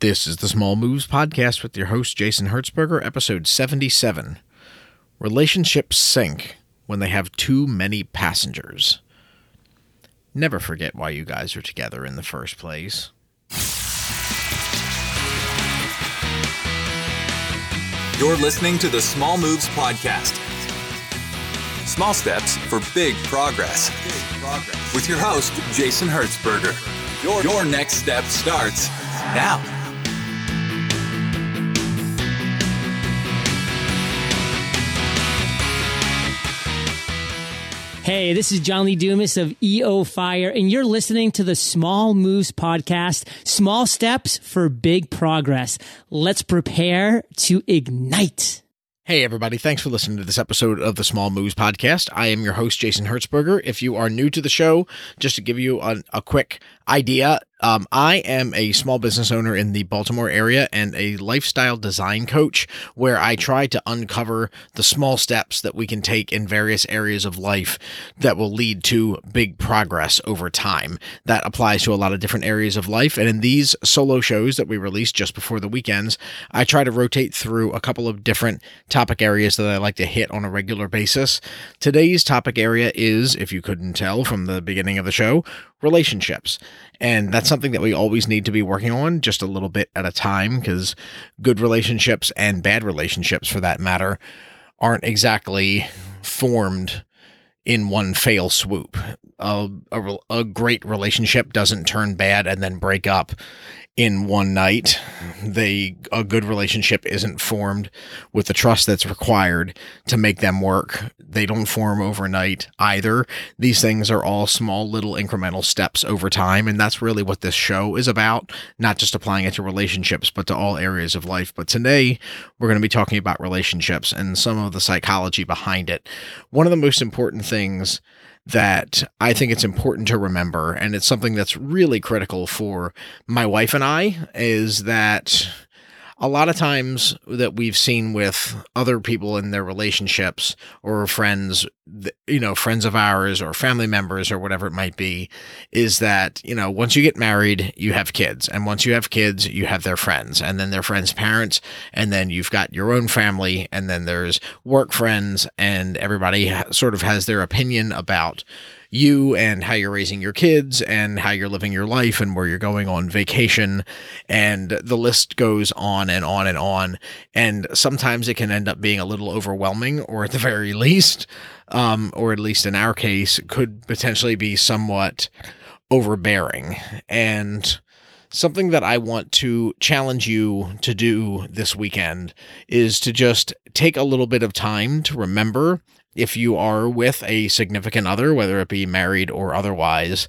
This is the Small Moves Podcast with your host, Jason Hertzberger, episode 77. Relationships sink when they have too many passengers. Never forget why you guys are together in the first place. You're listening to the Small Moves Podcast. Small steps for big progress. With your host, Jason Hertzberger. Your, your next step starts now. Hey, this is John Lee Dumas of EO Fire, and you're listening to the Small Moves Podcast Small Steps for Big Progress. Let's prepare to ignite. Hey, everybody. Thanks for listening to this episode of the Small Moves Podcast. I am your host, Jason Hertzberger. If you are new to the show, just to give you a, a quick idea, um, I am a small business owner in the Baltimore area and a lifestyle design coach where I try to uncover the small steps that we can take in various areas of life that will lead to big progress over time. That applies to a lot of different areas of life. And in these solo shows that we release just before the weekends, I try to rotate through a couple of different topic areas that I like to hit on a regular basis. Today's topic area is, if you couldn't tell from the beginning of the show, relationships. And that's something that we always need to be working on just a little bit at a time because good relationships and bad relationships, for that matter, aren't exactly formed in one fail swoop. A, a, great relationship doesn't turn bad and then break up in one night. They a good relationship isn't formed with the trust that's required to make them work. They don't form overnight either. These things are all small little incremental steps over time and that's really what this show is about, not just applying it to relationships but to all areas of life. But today we're going to be talking about relationships and some of the psychology behind it. One of the most important things that I think it's important to remember, and it's something that's really critical for my wife and I, is that a lot of times that we've seen with other people in their relationships or friends, you know, friends of ours or family members or whatever it might be, is that, you know, once you get married, you have kids. And once you have kids, you have their friends and then their friends' parents. And then you've got your own family. And then there's work friends and everybody sort of has their opinion about you and how you're raising your kids and how you're living your life and where you're going on vacation. And the list goes on and on and on. And sometimes it can end up being a little overwhelming, or at the very least, um, or at least in our case, could potentially be somewhat overbearing. And something that I want to challenge you to do this weekend is to just take a little bit of time to remember if you are with a significant other, whether it be married or otherwise,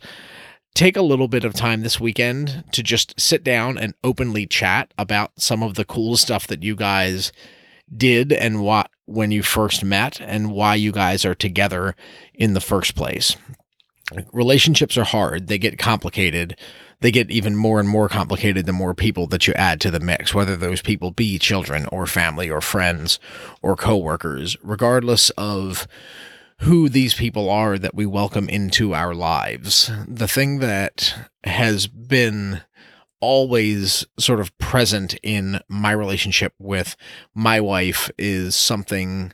take a little bit of time this weekend to just sit down and openly chat about some of the cool stuff that you guys did and what when you first met and why you guys are together in the first place. Relationships are hard, they get complicated they get even more and more complicated the more people that you add to the mix, whether those people be children or family or friends or coworkers, regardless of who these people are that we welcome into our lives. The thing that has been always sort of present in my relationship with my wife is something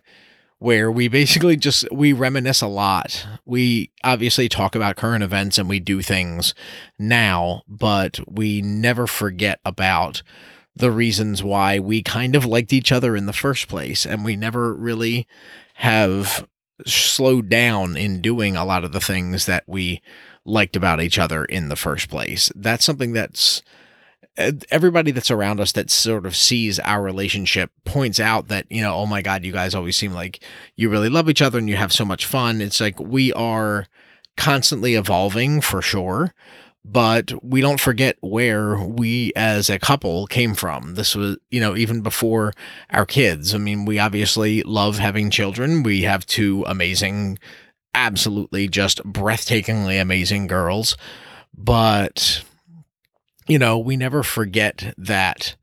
where we basically just we reminisce a lot. We obviously talk about current events and we do things now, but we never forget about the reasons why we kind of liked each other in the first place and we never really have slowed down in doing a lot of the things that we liked about each other in the first place. That's something that's everybody that's around us that sort of sees our relationship points out that you know oh my god you guys always seem like you really love each other and you have so much fun. It's like we are constantly evolving for sure but we don't forget where we as a couple came from. This was you know even before our kids. I mean we obviously love having children. We have two amazing absolutely just breathtakingly amazing girls but you know, we never forget that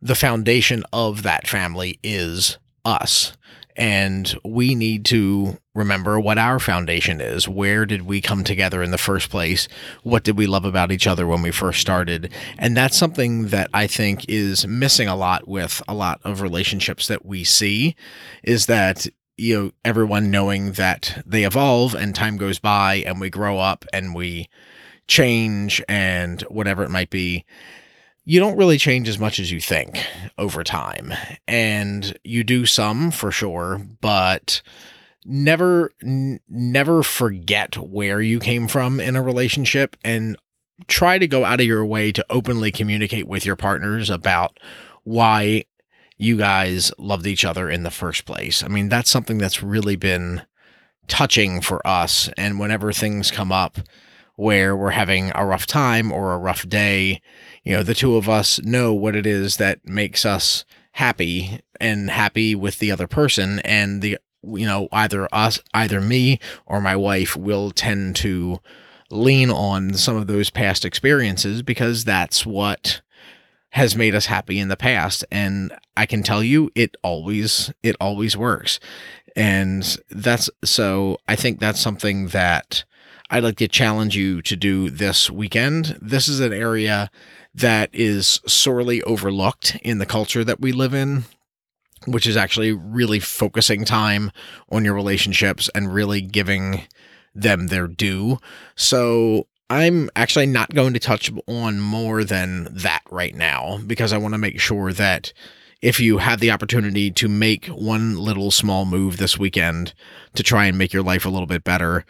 the foundation of that family is us. And we need to remember what our foundation is. Where did we come together in the first place? What did we love about each other when we first started? And that's something that I think is missing a lot with a lot of relationships that we see is that you know everyone knowing that they evolve and time goes by and we grow up and we change and whatever it might be you don't really change as much as you think over time. And you do some for sure, but never n- never forget where you came from in a relationship and try to go out of your way to openly communicate with your partners about why you guys loved each other in the first place. I mean, that's something that's really been touching for us and whenever things come up where we're having a rough time or a rough day, you know, the two of us know what it is that makes us happy and happy with the other person and the you know either us either me or my wife will tend to lean on some of those past experiences because that's what has made us happy in the past. And i can tell you it always it always works. And that's so i think that's something that i'd like to challenge you to do this weekend this is an area that is sorely overlooked in the culture that we live in, which is actually really focusing time on your relationships and really giving them their due. So I'm actually not going to touch on more than that right now because I want to make sure that if you have the opportunity to make one little small move this weekend to try and make your life a little bit better,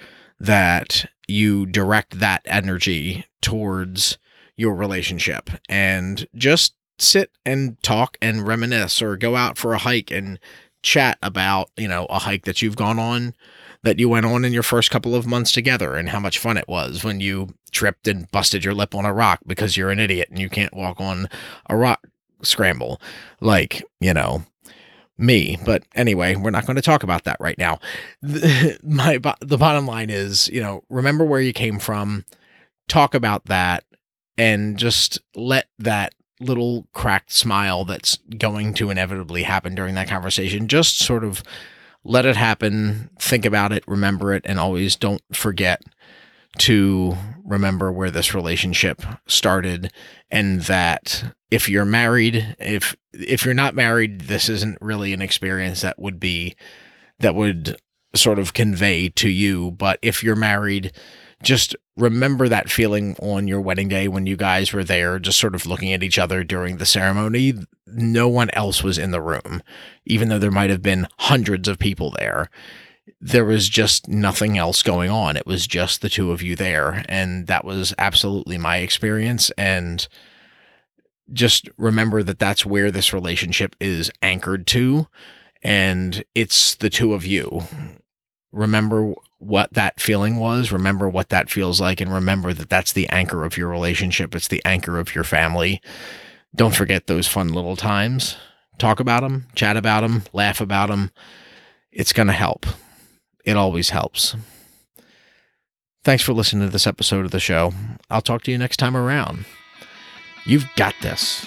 that you direct that energy towards your relationship and just sit and talk and reminisce or go out for a hike and chat about, you know, a hike that you've gone on that you went on in your first couple of months together and how much fun it was when you tripped and busted your lip on a rock because you're an idiot and you can't walk on a rock scramble. Like, you know, me. But anyway, we're not going to talk about that right now. The, my the bottom line is, you know, remember where you came from, talk about that and just let that little cracked smile that's going to inevitably happen during that conversation just sort of let it happen, think about it, remember it, and always don't forget to remember where this relationship started and that if you're married if if you're not married this isn't really an experience that would be that would sort of convey to you but if you're married just remember that feeling on your wedding day when you guys were there, just sort of looking at each other during the ceremony. No one else was in the room, even though there might have been hundreds of people there. There was just nothing else going on. It was just the two of you there. And that was absolutely my experience. And just remember that that's where this relationship is anchored to. And it's the two of you. Remember what that feeling was, remember what that feels like, and remember that that's the anchor of your relationship. It's the anchor of your family. Don't forget those fun little times. Talk about them, chat about them, laugh about them. It's going to help. It always helps. Thanks for listening to this episode of the show. I'll talk to you next time around. You've got this.